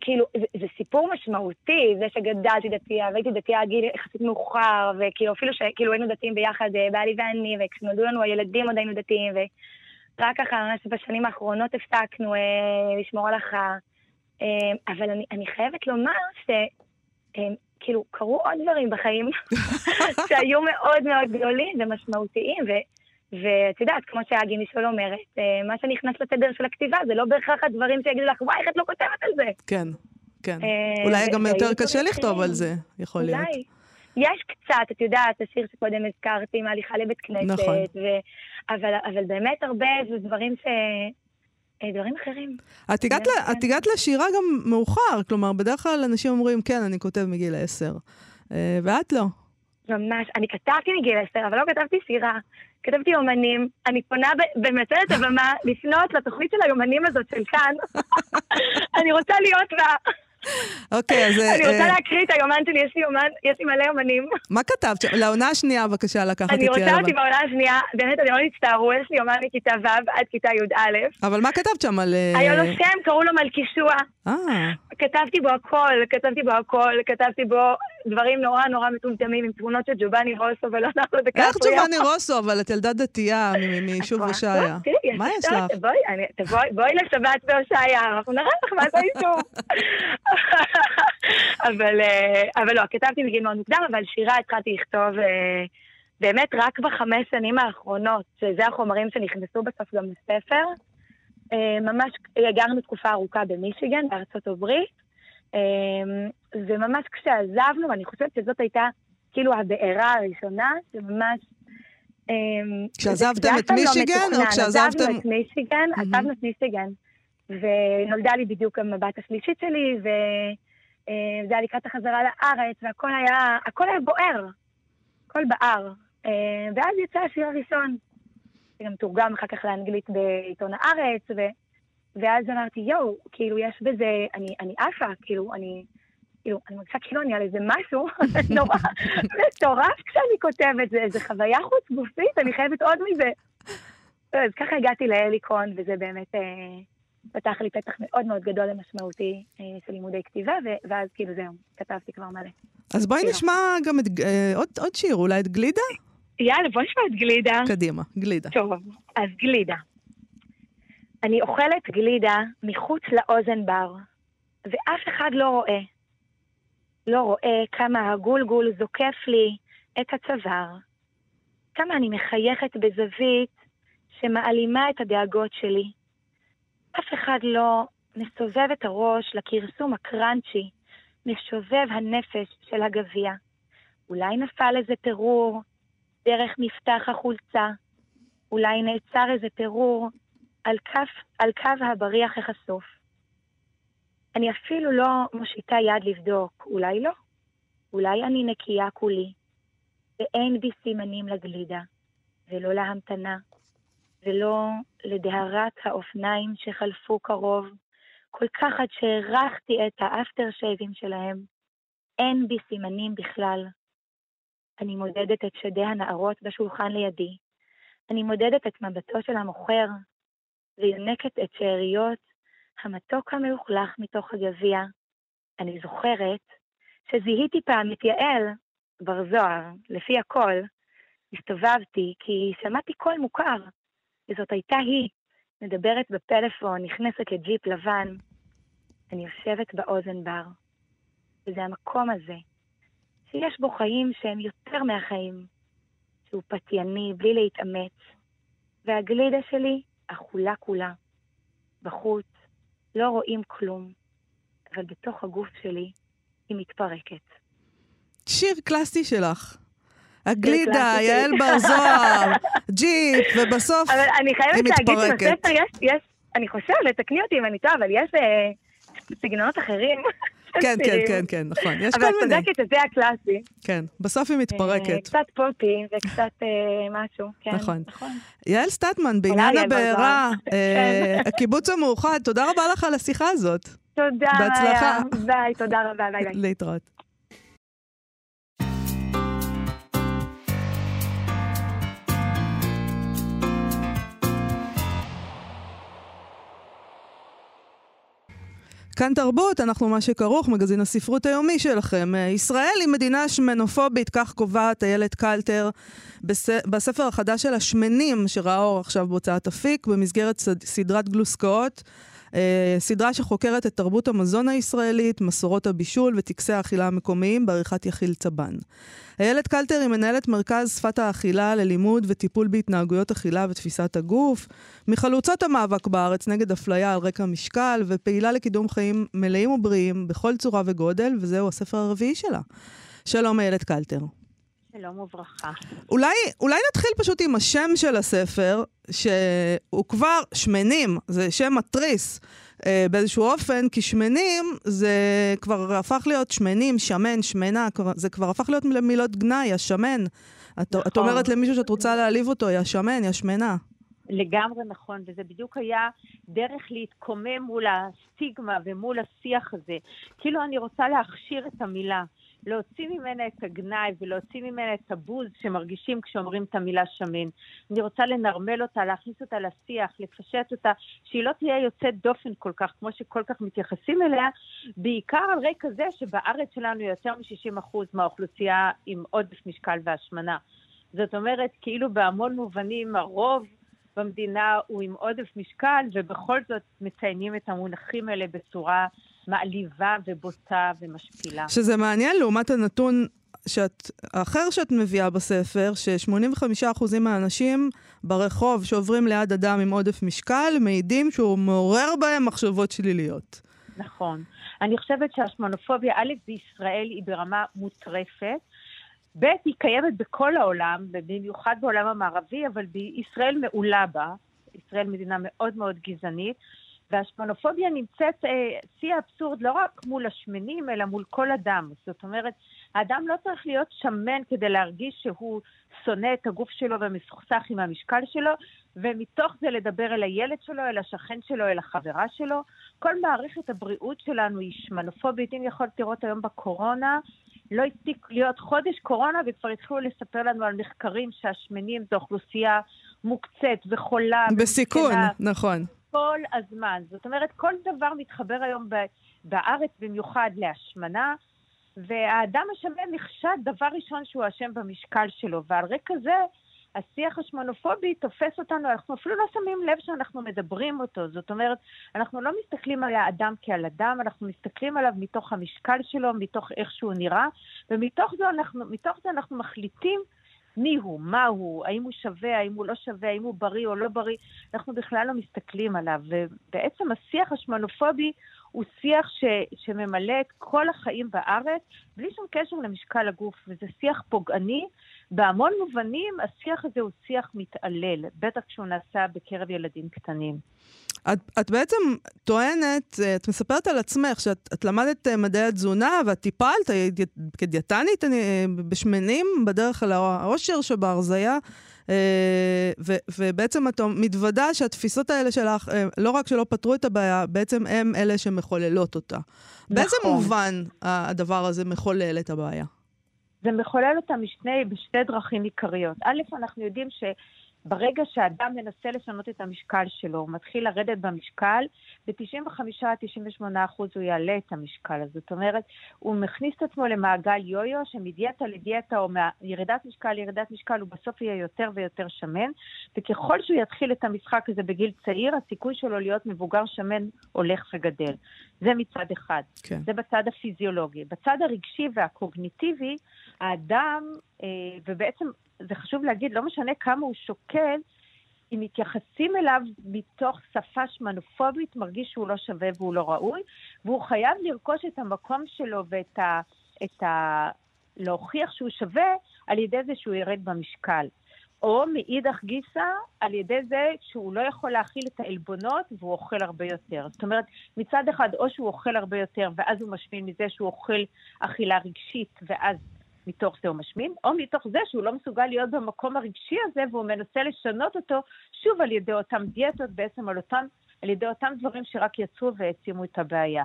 כאילו, זה, זה סיפור משמעותי, זה שגדלתי דתייה, והייתי דתייה גיל יחסית מאוחר, וכאילו אפילו שכאילו היינו דתיים ביחד, אה, בעלי ואני, וכשנולדו לנו הילדים עוד היינו דתיים, ורק ככה, ממש בשנים האחרונות הפסקנו אה, לשמור הלכה. אה, אבל אני, אני חייבת לומר ש... אה, כאילו, קרו עוד דברים בחיים שהיו מאוד מאוד גדולים ומשמעותיים, ו... ואת יודעת, כמו שאגי מישול אומרת, אה, מה שנכנס לתדר של הכתיבה זה לא בהכרח הדברים שיגידו לך, וואי, איך את לא כותבת על זה? כן, כן. אה, אולי גם יותר קשה לכתוב על זה, יכול להיות. אולי. יש קצת, את יודעת, השיר שקודם הזכרתי, מהליכה לבית כנסת, נכון. ו... אבל, אבל באמת הרבה זה דברים ש... אה, דברים אחרים. את הגעת, לה, את הגעת לשירה גם מאוחר, כלומר, בדרך כלל אנשים אומרים, כן, אני כותב מגיל עשר, ואת לא. ממש, אני כתבתי מגיל עשר, אבל לא כתבתי שירה. כתבתי אומנים, אני פונה במצלת הבמה לפנות לתוכנית של היומנים הזאת של כאן. אני רוצה להיות בה. אוקיי, אז... אני רוצה אה, להקריא את היומן שלי, יש לי יומן, יש לי מלא יומנים. מה כתבת? לעונה השנייה, בבקשה, לקחת את יעל. אני רוצה אותי בעונה השנייה, באמת, אני לא תצטערו, יש לי יומן מכיתה ו' עד כיתה י"א. אבל מה כתבת שם על... אה, היה לו שם, קראו לו מלכישוע. אה. כתבתי בו הכל, כתבתי בו הכל, כתבתי בו דברים נורא נורא מטומטמים עם תמונות של ג'ובאני רוסו ולאונרדו דקפריו. איך ג'ובאני רוסו? אבל את ילדה דתייה מיישוב הושעיה. מה יש לך? בואי לשבת בהושעיה, אנחנו נראה לך מה זה היישוב. אה, אבל לא, כתבתי מגיל מאוד מוקדם, אבל שירה התחלתי לכתוב אה, באמת רק בחמש שנים האחרונות, שזה החומרים שנכנסו בסוף גם לספר. אה, ממש גרנו תקופה ארוכה במישיגן, בארצות הברית. וממש כשעזבנו, ואני חושבת שזאת הייתה כאילו הבעירה הראשונה, שממש... כשעזבתם את לא מישיגן, או כשעזבתם... עזבנו את מישיגן, עזבנו את מישיגן. ונולדה לי בדיוק גם הבת השלישית שלי, וזה היה לקראת החזרה לארץ, והכל היה, הכל היה בוער. הכל בער. ואז יצא השיר הראשון, שגם תורגם אחר כך לאנגלית בעיתון הארץ, ו... ואז אמרתי, יואו, כאילו, יש בזה, אני, אני עפה, כאילו, אני, כאילו, אני מרגישה כאילו אני על איזה משהו נורא מטורף כשאני כותבת, זה איזה חוויה חוץ גופית, אני חייבת עוד מזה. אז ככה הגעתי להליקון, וזה באמת אה, פתח לי פתח מאוד מאוד גדול ומשמעותי אה, של לימודי כתיבה, ואז כאילו זהו, כתבתי כבר מלא. אז בואי נשמע גם את, אה, עוד, עוד שיר, אולי את גלידה? יאללה, בואי נשמע את גלידה. קדימה, גלידה. טוב, אז גלידה. אני אוכלת גלידה מחוץ לאוזן בר, ואף אחד לא רואה. לא רואה כמה הגולגול זוקף לי את הצוואר, כמה אני מחייכת בזווית שמעלימה את הדאגות שלי. אף אחד לא מסובב את הראש לכרסום הקראנצ'י, משובב הנפש של הגביע. אולי נפל איזה פירור דרך מפתח החולצה, אולי נעצר איזה פירור על, כף, על קו הבריח החשוף. אני אפילו לא מושיטה יד לבדוק, אולי לא. אולי אני נקייה כולי, ואין בי סימנים לגלידה, ולא להמתנה, ולא לדהרת האופניים שחלפו קרוב, כל כך עד שהערכתי את האפטר שייבים שלהם. אין בי סימנים בכלל. אני מודדת את שדי הנערות בשולחן לידי. אני מודדת את מבטו של המוכר, ויונקת את שאריות המתוק המלוכלך מתוך הגביע. אני זוכרת שזיהיתי פעם את יעל בר זוהר, לפי הכל, הסתובבתי כי שמעתי קול מוכר, וזאת הייתה היא, מדברת בפלאפון, נכנסת לג'יפ לבן. אני יושבת באוזן בר, וזה המקום הזה, שיש בו חיים שהם יותר מהחיים, שהוא פתייני, בלי להתאמץ, והגלידה שלי אכולה כולה. בחוץ לא רואים כלום, אבל בתוך הגוף שלי היא מתפרקת. שיר קלאסי שלך. הגלידה, יעל בר זוהר, ג'יפ, ובסוף היא מתפרקת. אבל אני חייבת להגיד שבספר יש, יש, אני חושבת, תקני אותי אם אני טועה, אבל יש אה, סגנונות אחרים. כן, כן, כן, כן, נכון. יש כל מיני. אבל את צודקת, זה הקלאסי. כן, בסוף היא מתפרקת. אה, קצת פופי וקצת אה, משהו, כן. נכון. נכון. יעל סטטמן, בעניין הבעירה, כן. הקיבוץ המאוחד, תודה רבה לך על השיחה הזאת. תודה. בהצלחה. ביי, תודה רבה, ביי ביי. להתראות. כאן תרבות, אנחנו מה שכרוך, מגזין הספרות היומי שלכם. אה, ישראל היא מדינה שמנופובית, כך קובעת איילת קלטר בס... בספר החדש של השמנים, שראה אור עכשיו בהוצאת אפיק, במסגרת סדרת גלוסקאות. אה, סדרה שחוקרת את תרבות המזון הישראלית, מסורות הבישול וטקסי האכילה המקומיים בעריכת יחיל צבן. איילת קלטר היא מנהלת מרכז שפת האכילה ללימוד וטיפול בהתנהגויות אכילה ותפיסת הגוף, מחלוצות המאבק בארץ נגד אפליה על רקע משקל, ופעילה לקידום חיים מלאים ובריאים בכל צורה וגודל, וזהו הספר הרביעי שלה. שלום איילת קלטר. שלום וברכה. אולי, אולי נתחיל פשוט עם השם של הספר, שהוא כבר שמנים, זה שם מתריס אה, באיזשהו אופן, כי שמנים זה כבר הפך להיות שמנים, שמן, שמנה, זה כבר הפך להיות למילות גנאי, השמן. את, נכון. את אומרת למישהו שאת רוצה להעליב אותו, יא שמן, יא שמנה. לגמרי נכון, וזה בדיוק היה דרך להתקומם מול הסטיגמה ומול השיח הזה. כאילו אני רוצה להכשיר את המילה. להוציא ממנה את הגנאי ולהוציא ממנה את הבוז שמרגישים כשאומרים את המילה שמן. אני רוצה לנרמל אותה, להכניס אותה לשיח, לפשט אותה, שהיא לא תהיה יוצאת דופן כל כך, כמו שכל כך מתייחסים אליה, בעיקר על רקע זה שבארץ שלנו יותר מ-60% מהאוכלוסייה עם עודף משקל והשמנה. זאת אומרת, כאילו בהמון מובנים הרוב במדינה הוא עם עודף משקל, ובכל זאת מציינים את המונחים האלה בצורה מעליבה ובוטה ומשפילה. שזה מעניין לעומת הנתון שאת, האחר שאת מביאה בספר, ש-85% מהאנשים ברחוב שעוברים ליד אדם עם עודף משקל, מעידים שהוא מעורר בהם מחשבות שליליות. נכון. אני חושבת שהשמנופוביה, א', בישראל היא ברמה מוטרפת, ב', היא קיימת בכל העולם, במיוחד בעולם המערבי, אבל בישראל מעולה בה. ישראל מדינה מאוד מאוד גזענית, והשמנופוביה נמצאת, אה, שיא האבסורד, לא רק מול השמנים, אלא מול כל אדם. זאת אומרת, האדם לא צריך להיות שמן כדי להרגיש שהוא שונא את הגוף שלו ומסוכסך עם המשקל שלו, ומתוך זה לדבר אל הילד שלו, אל השכן שלו, אל החברה שלו. כל מערכת הבריאות שלנו היא שמנופובית. אם יכולת לראות היום בקורונה, לא הספיק להיות חודש קורונה וכבר התחילו לספר לנו על מחקרים שהשמנים זו אוכלוסייה מוקצת וחולה. בסיכון, ומסכנה. נכון. כל הזמן. זאת אומרת, כל דבר מתחבר היום בארץ, במיוחד להשמנה, והאדם השמן נחשד דבר ראשון שהוא אשם במשקל שלו, ועל רקע זה השיח השמנופובי תופס אותנו, אנחנו אפילו לא שמים לב שאנחנו מדברים אותו. זאת אומרת, אנחנו לא מסתכלים על האדם כעל אדם, אנחנו מסתכלים עליו מתוך המשקל שלו, מתוך איך שהוא נראה, ומתוך זה אנחנו, זה אנחנו מחליטים מי הוא, מה הוא, האם הוא שווה, האם הוא לא שווה, האם הוא בריא או לא בריא, אנחנו בכלל לא מסתכלים עליו. ובעצם השיח השמנופובי הוא שיח ש, שממלא את כל החיים בארץ, בלי שום קשר למשקל הגוף, וזה שיח פוגעני. בהמון מובנים השיח הזה הוא שיח מתעלל, בטח כשהוא נעשה בקרב ילדים קטנים. את, את בעצם טוענת, אה, את מספרת על עצמך, שאת למדת אה, מדעי התזונה ואת טיפלת כדיאטנית אה, בשמנים בדרך אל העושר שבהרזייה, ובעצם את מתוודה שהתפיסות האלה שלך, לא רק שלא פתרו את הבעיה, בעצם הם אלה שמחוללות אותה. נכון. באיזה מובן הדבר הזה מחולל את הבעיה? זה מחולל אותה משני, בשתי דרכים עיקריות. א', אנחנו יודעים ש... ברגע שאדם מנסה לשנות את המשקל שלו, הוא מתחיל לרדת במשקל, ב-95-98% הוא יעלה את המשקל. אז זאת אומרת, הוא מכניס את עצמו למעגל יו-יו, שמדיאטה לדיאטה או מירידת משקל לירידת משקל, הוא בסוף יהיה יותר ויותר שמן, וככל שהוא יתחיל את המשחק הזה בגיל צעיר, הסיכוי שלו להיות מבוגר שמן הולך וגדל. זה מצד אחד. כן. זה בצד הפיזיולוגי. בצד הרגשי והקוגניטיבי, האדם, אה, ובעצם זה חשוב להגיד, לא משנה כמה הוא שוקל, אם מתייחסים אליו מתוך שפה שמנופובית, מרגיש שהוא לא שווה והוא לא ראוי, והוא חייב לרכוש את המקום שלו ואת ה... את ה להוכיח שהוא שווה על ידי זה שהוא ירד במשקל. או מאידך גיסא, על ידי זה שהוא לא יכול להכיל את העלבונות והוא אוכל הרבה יותר. זאת אומרת, מצד אחד, או שהוא אוכל הרבה יותר ואז הוא משמין מזה שהוא אוכל אכילה רגשית ואז מתוך זה הוא משמין, או מתוך זה שהוא לא מסוגל להיות במקום הרגשי הזה והוא מנסה לשנות אותו שוב על ידי אותם דיאטות, בעצם על אותם, על ידי אותם דברים שרק יצאו והעצימו את הבעיה.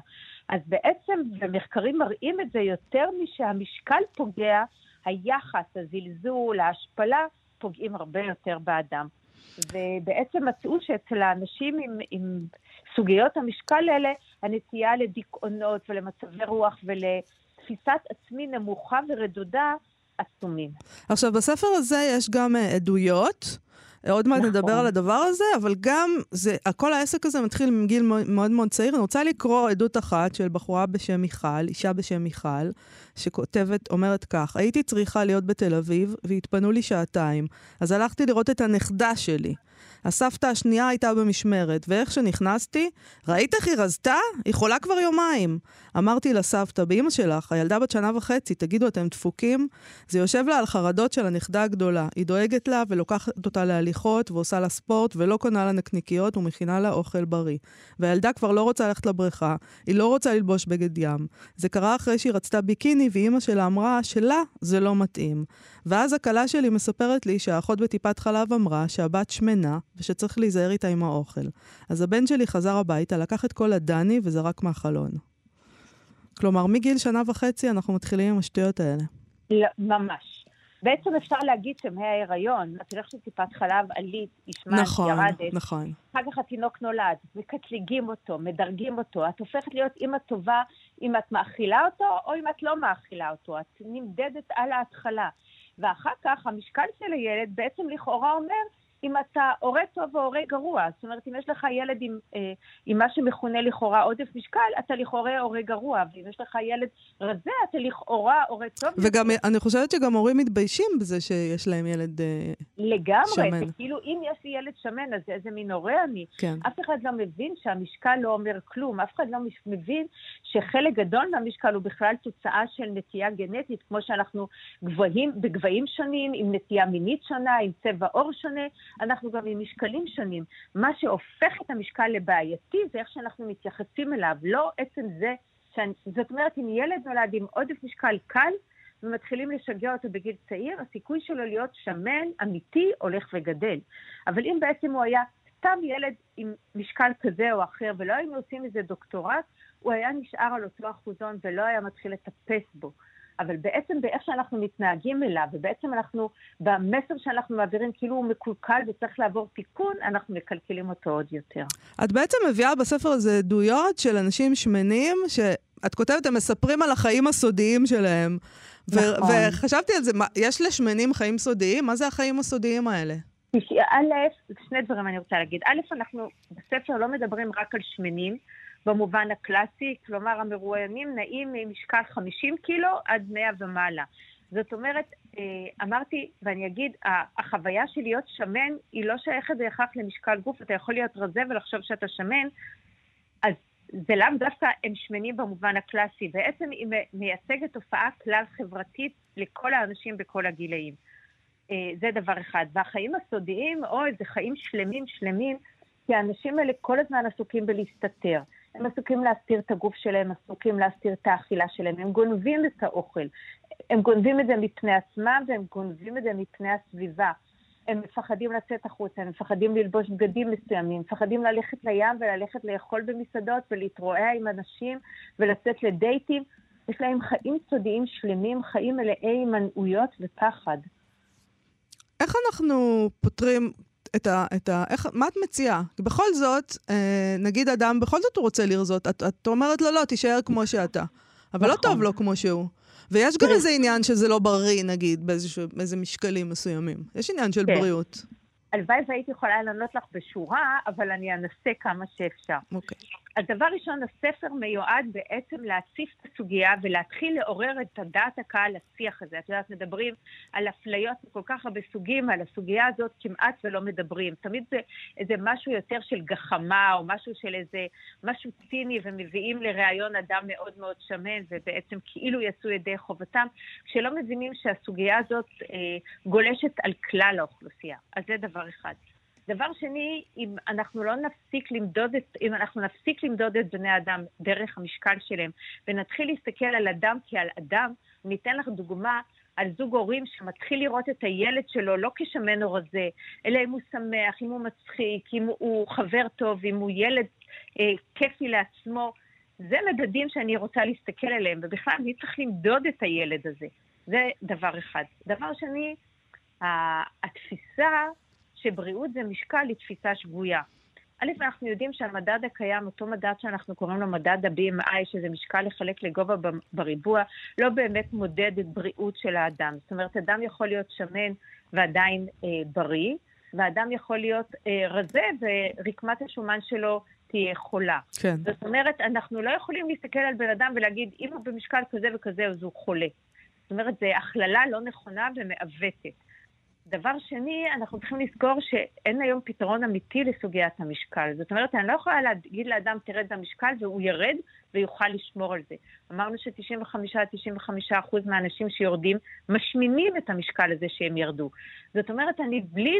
אז בעצם, ומחקרים מראים את זה יותר משהמשקל פוגע, היחס, הזלזול, ההשפלה, פוגעים הרבה יותר באדם. ובעצם מצאו שאצל האנשים עם, עם סוגיות המשקל האלה, הנטייה לדיכאונות ולמצבי רוח ולתפיסת עצמי נמוכה ורדודה, עצומים. עכשיו, בספר הזה יש גם uh, עדויות. עוד מעט נכון. נדבר על הדבר הזה, אבל גם זה, כל העסק הזה מתחיל מגיל מאוד מאוד צעיר. אני רוצה לקרוא עדות אחת של בחורה בשם מיכל, אישה בשם מיכל, שכותבת, אומרת כך, הייתי צריכה להיות בתל אביב, והתפנו לי שעתיים. אז הלכתי לראות את הנכדה שלי. הסבתא השנייה הייתה במשמרת, ואיך שנכנסתי, ראית איך היא רזתה? היא חולה כבר יומיים. אמרתי לסבתא, באמא שלך, הילדה בת שנה וחצי, תגידו, אתם דפוקים? זה יושב לה על חרדות של הנכדה הגדולה. היא דואגת לה ולוקחת אותה להליכות, ועושה לה ספורט, ולא קונה לה נקניקיות ומכינה לה אוכל בריא. והילדה כבר לא רוצה ללכת לבריכה, היא לא רוצה ללבוש בגד ים. זה קרה אחרי שהיא רצתה ביקיני, ואימא שלה אמרה שלה זה לא מתאים. ואז הכלה שלי מספרת לי שהאחות בטיפת חלב אמרה שהבת שמנה, ושצריך להיזהר איתה עם האוכל. אז הבן שלי חזר הביתה, לקח את כל הדני וזרק מהחלון. כלומר, מגיל שנה וחצי אנחנו מתחילים עם השטויות האלה. לא, ממש. בעצם אפשר להגיד שמההיריון, את הולכת לטיפת חלב עלית, השמעת, נכון, ירדת. נכון. אחר כך התינוק נולד, מקטלגים אותו, מדרגים אותו. את הופכת להיות אימא טובה אם את מאכילה אותו או אם את לא מאכילה אותו. את נמדדת על ההתחלה. ואחר כך המשקל של הילד בעצם לכאורה אומר אם אתה הורה טוב או הורה גרוע. זאת אומרת, אם יש לך ילד עם, אה, עם מה שמכונה לכאורה עודף משקל, אתה לכאורה הורה גרוע, ואם יש לך ילד רזה, אתה לכאורה הורה טוב. וגם, יותר. אני חושבת שגם הורים מתביישים בזה שיש להם ילד אה, לגמרי, שמן. לגמרי, כאילו אם יש לי ילד שמן, אז איזה מין הורה אני. כן. אף אחד לא מבין שהמשקל לא אומר כלום, אף אחד לא מבין שחלק גדול מהמשקל הוא בכלל תוצאה של נטייה גנטית, כמו שאנחנו גבוהים, בגבהים שונים, עם נטייה מינית שונה, עם צבע עור שונה. אנחנו גם עם משקלים שונים. מה שהופך את המשקל לבעייתי זה איך שאנחנו מתייחסים אליו, לא עצם זה, שאני, זאת אומרת, אם ילד נולד עם עודף משקל קל, ומתחילים לשגע אותו בגיל צעיר, הסיכוי שלו להיות שמן, אמיתי, הולך וגדל. אבל אם בעצם הוא היה סתם ילד עם משקל כזה או אחר, ולא היינו עושים מזה דוקטורט, הוא היה נשאר על אותו אחוזון ולא היה מתחיל לטפס בו. אבל בעצם באיך שאנחנו מתנהגים אליו, ובעצם אנחנו, במסר שאנחנו מעבירים, כאילו הוא מקולקל וצריך לעבור תיקון, אנחנו מקלקלים אותו עוד יותר. את בעצם מביאה בספר הזה עדויות של אנשים שמנים, שאת כותבת, הם מספרים על החיים הסודיים שלהם. נכון. וחשבתי על זה, מה, יש לשמנים חיים סודיים? מה זה החיים הסודיים האלה? א', שני דברים אני רוצה להגיד. א', אנחנו בספר לא מדברים רק על שמנים, במובן הקלאסי, כלומר המרואיינים נעים ממשקל 50 קילו עד 100 ומעלה. זאת אומרת, אה, אמרתי, ואני אגיד, החוויה של להיות שמן היא לא שייכת בהכרח למשקל גוף, אתה יכול להיות רזה ולחשוב שאתה שמן, אז זה לאו דווקא הם שמנים במובן הקלאסי, בעצם היא מייצגת תופעה כלל חברתית לכל האנשים בכל הגילאים. אה, זה דבר אחד. והחיים הסודיים, או איזה חיים שלמים שלמים, כי האנשים האלה כל הזמן עסוקים בלהסתתר. הם עסוקים להסתיר את הגוף שלהם, עסוקים להסתיר את האכילה שלהם, הם גונבים את האוכל. הם גונבים את זה מפני עצמם והם גונבים את זה מפני הסביבה. הם מפחדים לצאת החוצה, הם מפחדים ללבוש בגדים מסוימים, מפחדים ללכת לים וללכת לאכול במסעדות ולהתרועע עם אנשים ולצאת לדייטים. יש להם חיים סודיים שלמים, חיים מלאי הימנעויות ופחד. איך אנחנו פותרים, את ה... את ה איך, מה את מציעה? בכל זאת, אה, נגיד אדם, בכל זאת הוא רוצה לרזות, את, את אומרת לו, לא, תישאר כמו שאתה. אבל לא נכון. לא טוב לו כמו שהוא. ויש גם איזה עניין שזה לא בריא, נגיד, באיזה משקלים מסוימים. יש עניין של כן. בריאות. הלוואי והייתי יכולה לענות לך בשורה, אבל אני אנסה כמה שאפשר. אוקיי. Okay. אז דבר ראשון, הספר מיועד בעצם להציף את הסוגיה ולהתחיל לעורר את הדעת הקהל לשיח הזה. את יודעת, מדברים על אפליות מכל כך הרבה סוגים, על הסוגיה הזאת כמעט ולא מדברים. תמיד זה איזה משהו יותר של גחמה, או משהו של איזה משהו ציני, ומביאים לראיון אדם מאוד מאוד שמן, ובעצם כאילו יעשו ידי חובתם, כשלא מבינים שהסוגיה הזאת אה, גולשת על כלל האוכלוסייה. אז זה דבר אחד. דבר שני, אם אנחנו לא נפסיק למדוד את, אם אנחנו נפסיק למדוד את בני אדם דרך המשקל שלהם, ונתחיל להסתכל על אדם כעל אדם, אני אתן לך דוגמה על זוג הורים שמתחיל לראות את הילד שלו לא כשמן או רזה, אלא אם הוא שמח, אם הוא מצחיק, אם הוא חבר טוב, אם הוא ילד אה, כיפי לעצמו. זה מדדים שאני רוצה להסתכל עליהם, ובכלל, אני צריך למדוד את הילד הזה. זה דבר אחד. דבר שני, התפיסה שבריאות זה משקל היא תפיסה שגויה. א', אנחנו יודעים שהמדד הקיים, אותו מדד שאנחנו קוראים לו מדד ה-BMI, שזה משקל לחלק לגובה בריבוע, לא באמת מודד את בריאות של האדם. זאת אומרת, אדם יכול להיות שמן ועדיין אה, בריא, ואדם יכול להיות אה, רזה ורקמת השומן שלו תהיה חולה. כן. זאת אומרת, אנחנו לא יכולים להסתכל על בן אדם ולהגיד, אם הוא במשקל כזה וכזה, אז הוא חולה. זאת אומרת, זו הכללה לא נכונה ומעוותת. דבר שני, אנחנו צריכים לזכור שאין היום פתרון אמיתי לסוגיית המשקל. זאת אומרת, אני לא יכולה להגיד לאדם, תרד במשקל, והוא ירד ויוכל לשמור על זה. אמרנו ש-95-95% מהאנשים שיורדים משמינים את המשקל הזה שהם ירדו. זאת אומרת, אני בלי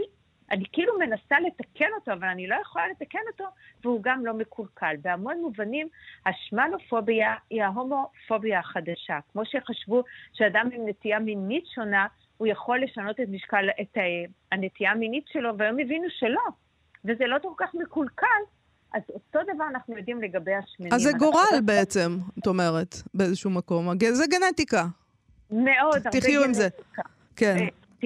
אני כאילו מנסה לתקן אותו, אבל אני לא יכולה לתקן אותו, והוא גם לא מקולקל. בהמון מובנים, השמנופוביה היא ההומופוביה החדשה. כמו שחשבו שאדם עם נטייה מינית שונה, הוא יכול לשנות את משקל, את הנטייה המינית שלו, והיום הבינו שלא. וזה לא כל כך מקולקל, אז אותו דבר אנחנו יודעים לגבי השמנים. אז זה גורל בעצם, את אומרת, באיזשהו מקום. זה גנטיקה. מאוד, הרבה גנטיקה. תחיו עם זה. כן.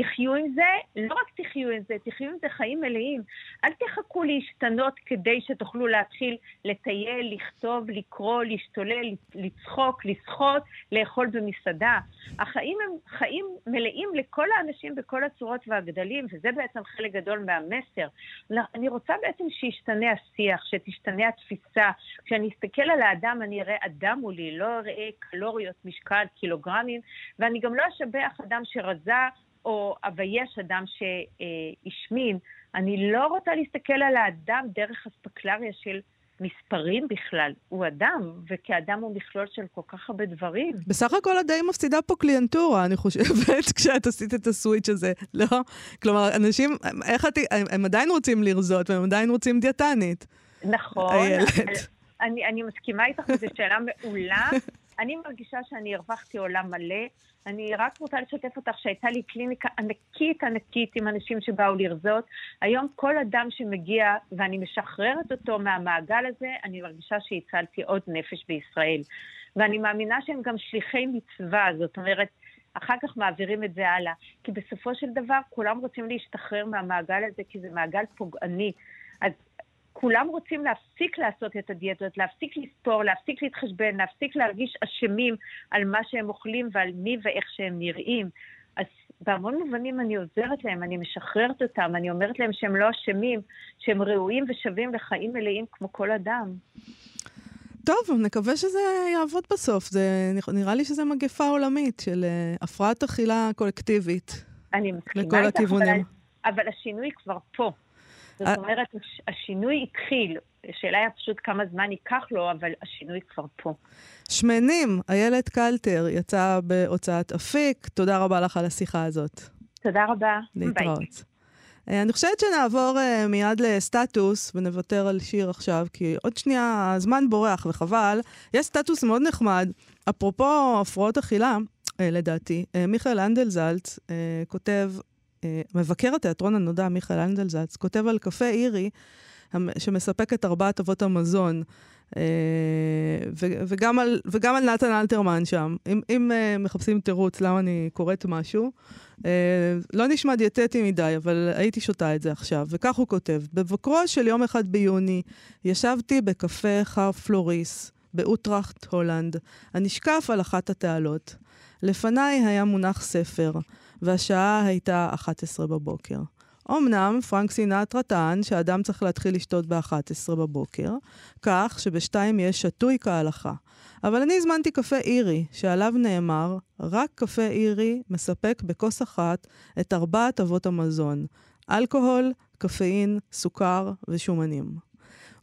תחיו עם זה, לא רק תחיו עם זה, תחיו עם זה חיים מלאים. אל תחכו להשתנות כדי שתוכלו להתחיל לטייל, לכתוב, לקרוא, להשתולל, לצחוק, לשחות, לאכול במסעדה. החיים הם חיים מלאים לכל האנשים בכל הצורות והגדלים, וזה בעצם חלק גדול מהמסר. אני רוצה בעצם שישתנה השיח, שתשתנה התפיסה. כשאני אסתכל על האדם, אני אראה אדם מולי, לא אראה קלוריות, משקל, קילוגרמים, ואני גם לא אשבח אדם שרזה או אבייש אדם שהשמין. אני לא רוצה להסתכל על האדם דרך אספקלריה של מספרים בכלל. הוא אדם, וכאדם הוא מכלול של כל כך הרבה דברים. בסך הכל את די מפסידה פה קליינטורה, אני חושבת, כשאת עשית את הסוויץ' הזה, לא? כלומר, אנשים, איך את... הם, הם עדיין רוצים לרזות, והם עדיין רוצים דיאטנית. נכון. איילת. אני, אני מסכימה איתך, זו שאלה מעולה. אני מרגישה שאני הרווחתי עולם מלא. אני רק רוצה לשתף אותך שהייתה לי קליניקה ענקית ענקית עם אנשים שבאו לרזות. היום כל אדם שמגיע ואני משחררת אותו מהמעגל הזה, אני מרגישה שהצלתי עוד נפש בישראל. ואני מאמינה שהם גם שליחי מצווה, זאת אומרת, אחר כך מעבירים את זה הלאה. כי בסופו של דבר כולם רוצים להשתחרר מהמעגל הזה, כי זה מעגל פוגעני. אז כולם רוצים להפסיק לעשות את הדיאטות, להפסיק לספור, להפסיק להתחשבן, להפסיק להרגיש אשמים על מה שהם אוכלים ועל מי ואיך שהם נראים. אז בהמון מובנים אני עוזרת להם, אני משחררת אותם, אני אומרת להם שהם לא אשמים, שהם ראויים ושווים לחיים מלאים כמו כל אדם. טוב, נקווה שזה יעבוד בסוף. זה, נראה לי שזו מגפה עולמית של uh, הפרעת אכילה קולקטיבית. אני מסכימה איתך, אבל, אבל השינוי כבר פה. זאת אה, אומרת, השינוי התחיל. השאלה היא פשוט כמה זמן ייקח לו, אבל השינוי כבר פה. שמנים, איילת קלטר, יצאה בהוצאת אפיק. תודה רבה לך על השיחה הזאת. תודה רבה. להתראות. ביי. אה, אני חושבת שנעבור uh, מיד לסטטוס ונוותר על שיר עכשיו, כי עוד שנייה הזמן בורח וחבל. יש סטטוס מאוד נחמד. אפרופו הפרעות אכילה, uh, לדעתי, uh, מיכאל הנדלזלץ uh, כותב מבקר התיאטרון הנודע, מיכאל הנדלזלץ, כותב על קפה אירי, שמספק את ארבעת אבות המזון, אה, וגם על, וגם על נתן אלתרמן שם. אם, אם אה, מחפשים תירוץ למה אני קוראת משהו, לא נשמע דיאטטי מדי, אבל הייתי שותה את זה עכשיו. וכך הוא כותב: בבוקרו של יום אחד ביוני, ישבתי בקפה חר פלוריס באוטראכט, הולנד, הנשקף על אחת התעלות. לפניי היה מונח ספר. והשעה הייתה 11 בבוקר. אמנם פרנק סינטרה טען שאדם צריך להתחיל לשתות ב-11 בבוקר, כך שבשתיים יהיה שתוי כהלכה. אבל אני הזמנתי קפה אירי, שעליו נאמר, רק קפה אירי מספק בכוס אחת את ארבעת אבות המזון, אלכוהול, קפאין, סוכר ושומנים.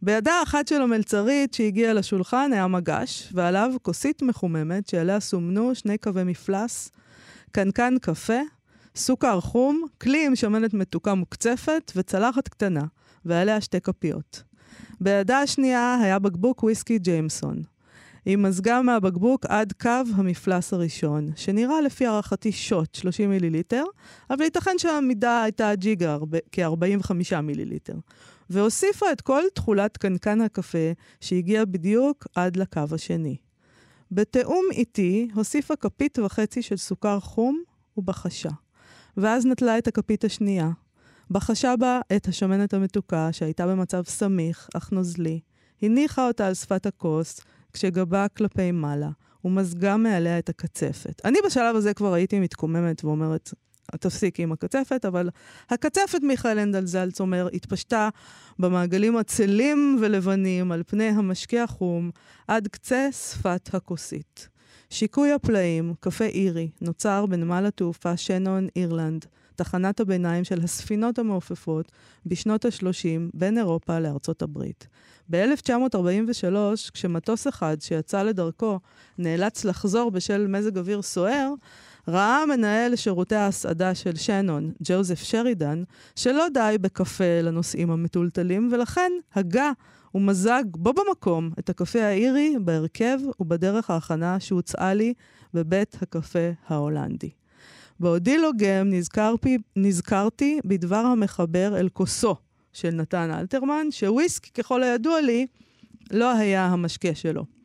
בידה האחת של המלצרית שהגיעה לשולחן היה מגש, ועליו כוסית מחוממת שעליה סומנו שני קווי מפלס קנקן קפה, סוכר חום, כלי עם שמנת מתוקה מוקצפת וצלחת קטנה, ועליה שתי כפיות. בידה השנייה היה בקבוק וויסקי ג'יימסון. היא מזגה מהבקבוק עד קו המפלס הראשון, שנראה לפי הערכתי שוט 30 מיליליטר, אבל ייתכן שהמידה הייתה ג'יגר, כ-45 מיליליטר. והוסיפה את כל תכולת קנקן הקפה שהגיע בדיוק עד לקו השני. בתיאום איתי הוסיפה כפית וחצי של סוכר חום ובחשה. ואז נטלה את הכפית השנייה. בחשה בה את השמנת המתוקה שהייתה במצב סמיך אך נוזלי, הניחה אותה על שפת הכוס כשגבה כלפי מעלה, ומזגה מעליה את הקצפת. אני בשלב הזה כבר הייתי מתקוממת ואומרת, תפסיקי עם הקצפת, אבל הקצפת, מיכאל הנדלזלץ אומר, התפשטה במעגלים עצלים ולבנים על פני המשקה החום עד קצה שפת הכוסית. שיקוי הפלאים, קפה אירי, נוצר בנמל התעופה שנון, אירלנד, תחנת הביניים של הספינות המעופפות בשנות ה-30 בין אירופה לארצות הברית. ב-1943, כשמטוס אחד שיצא לדרכו נאלץ לחזור בשל מזג אוויר סוער, ראה מנהל שירותי ההסעדה של שנון, ג'וזף שרידן, שלא די בקפה לנוסעים המטולטלים, ולכן הגה ומזג בו במקום את הקפה האירי בהרכב ובדרך ההכנה שהוצעה לי בבית הקפה ההולנדי. בעודי לוגם נזכרתי, נזכרתי בדבר המחבר אל כוסו של נתן אלתרמן, שוויסקי, ככל הידוע לי, לא היה המשקה שלו.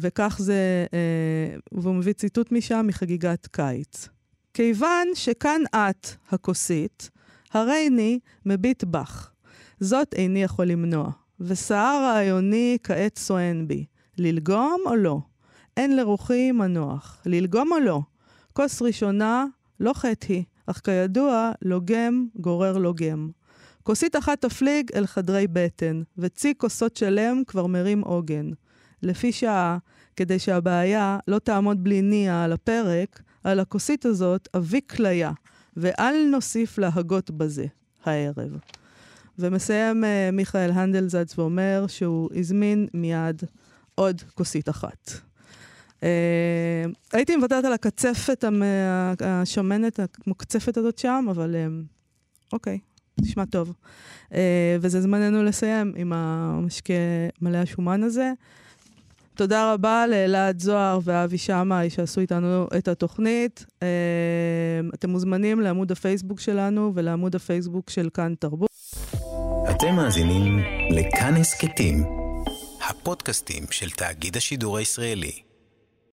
וכך זה, אה, והוא מביא ציטוט משם מחגיגת קיץ. כיוון שכאן את, הכוסית, הריני מביט בך. זאת איני יכול למנוע, וסער רעיוני כעת סואן בי. ללגום או לא? אין לרוחי מנוח. ללגום או לא? כוס ראשונה לא חטא היא, אך כידוע, לוגם גורר לוגם. כוסית אחת תפליג אל חדרי בטן, וצי כוסות שלם כבר מרים עוגן. לפי שעה, כדי שהבעיה לא תעמוד בלי ניע על הפרק, על הכוסית הזאת אביא כליה, ואל נוסיף להגות בזה, הערב. ומסיים uh, מיכאל הנדלזץ ואומר שהוא הזמין מיד עוד כוסית אחת. Uh, הייתי מוותרת על הקצפת השמנת, המוקצפת הזאת שם, אבל uh, אוקיי, נשמע טוב. Uh, וזה זמננו לסיים עם המשקה מלא השומן הזה. תודה רבה לאלעד זוהר ואבי שמאי שעשו איתנו את התוכנית. אה, אתם מוזמנים לעמוד הפייסבוק שלנו ולעמוד הפייסבוק של כאן תרבות. אתם מאזינים לכאן הסכתים, הפודקאסטים של תאגיד השידור הישראלי.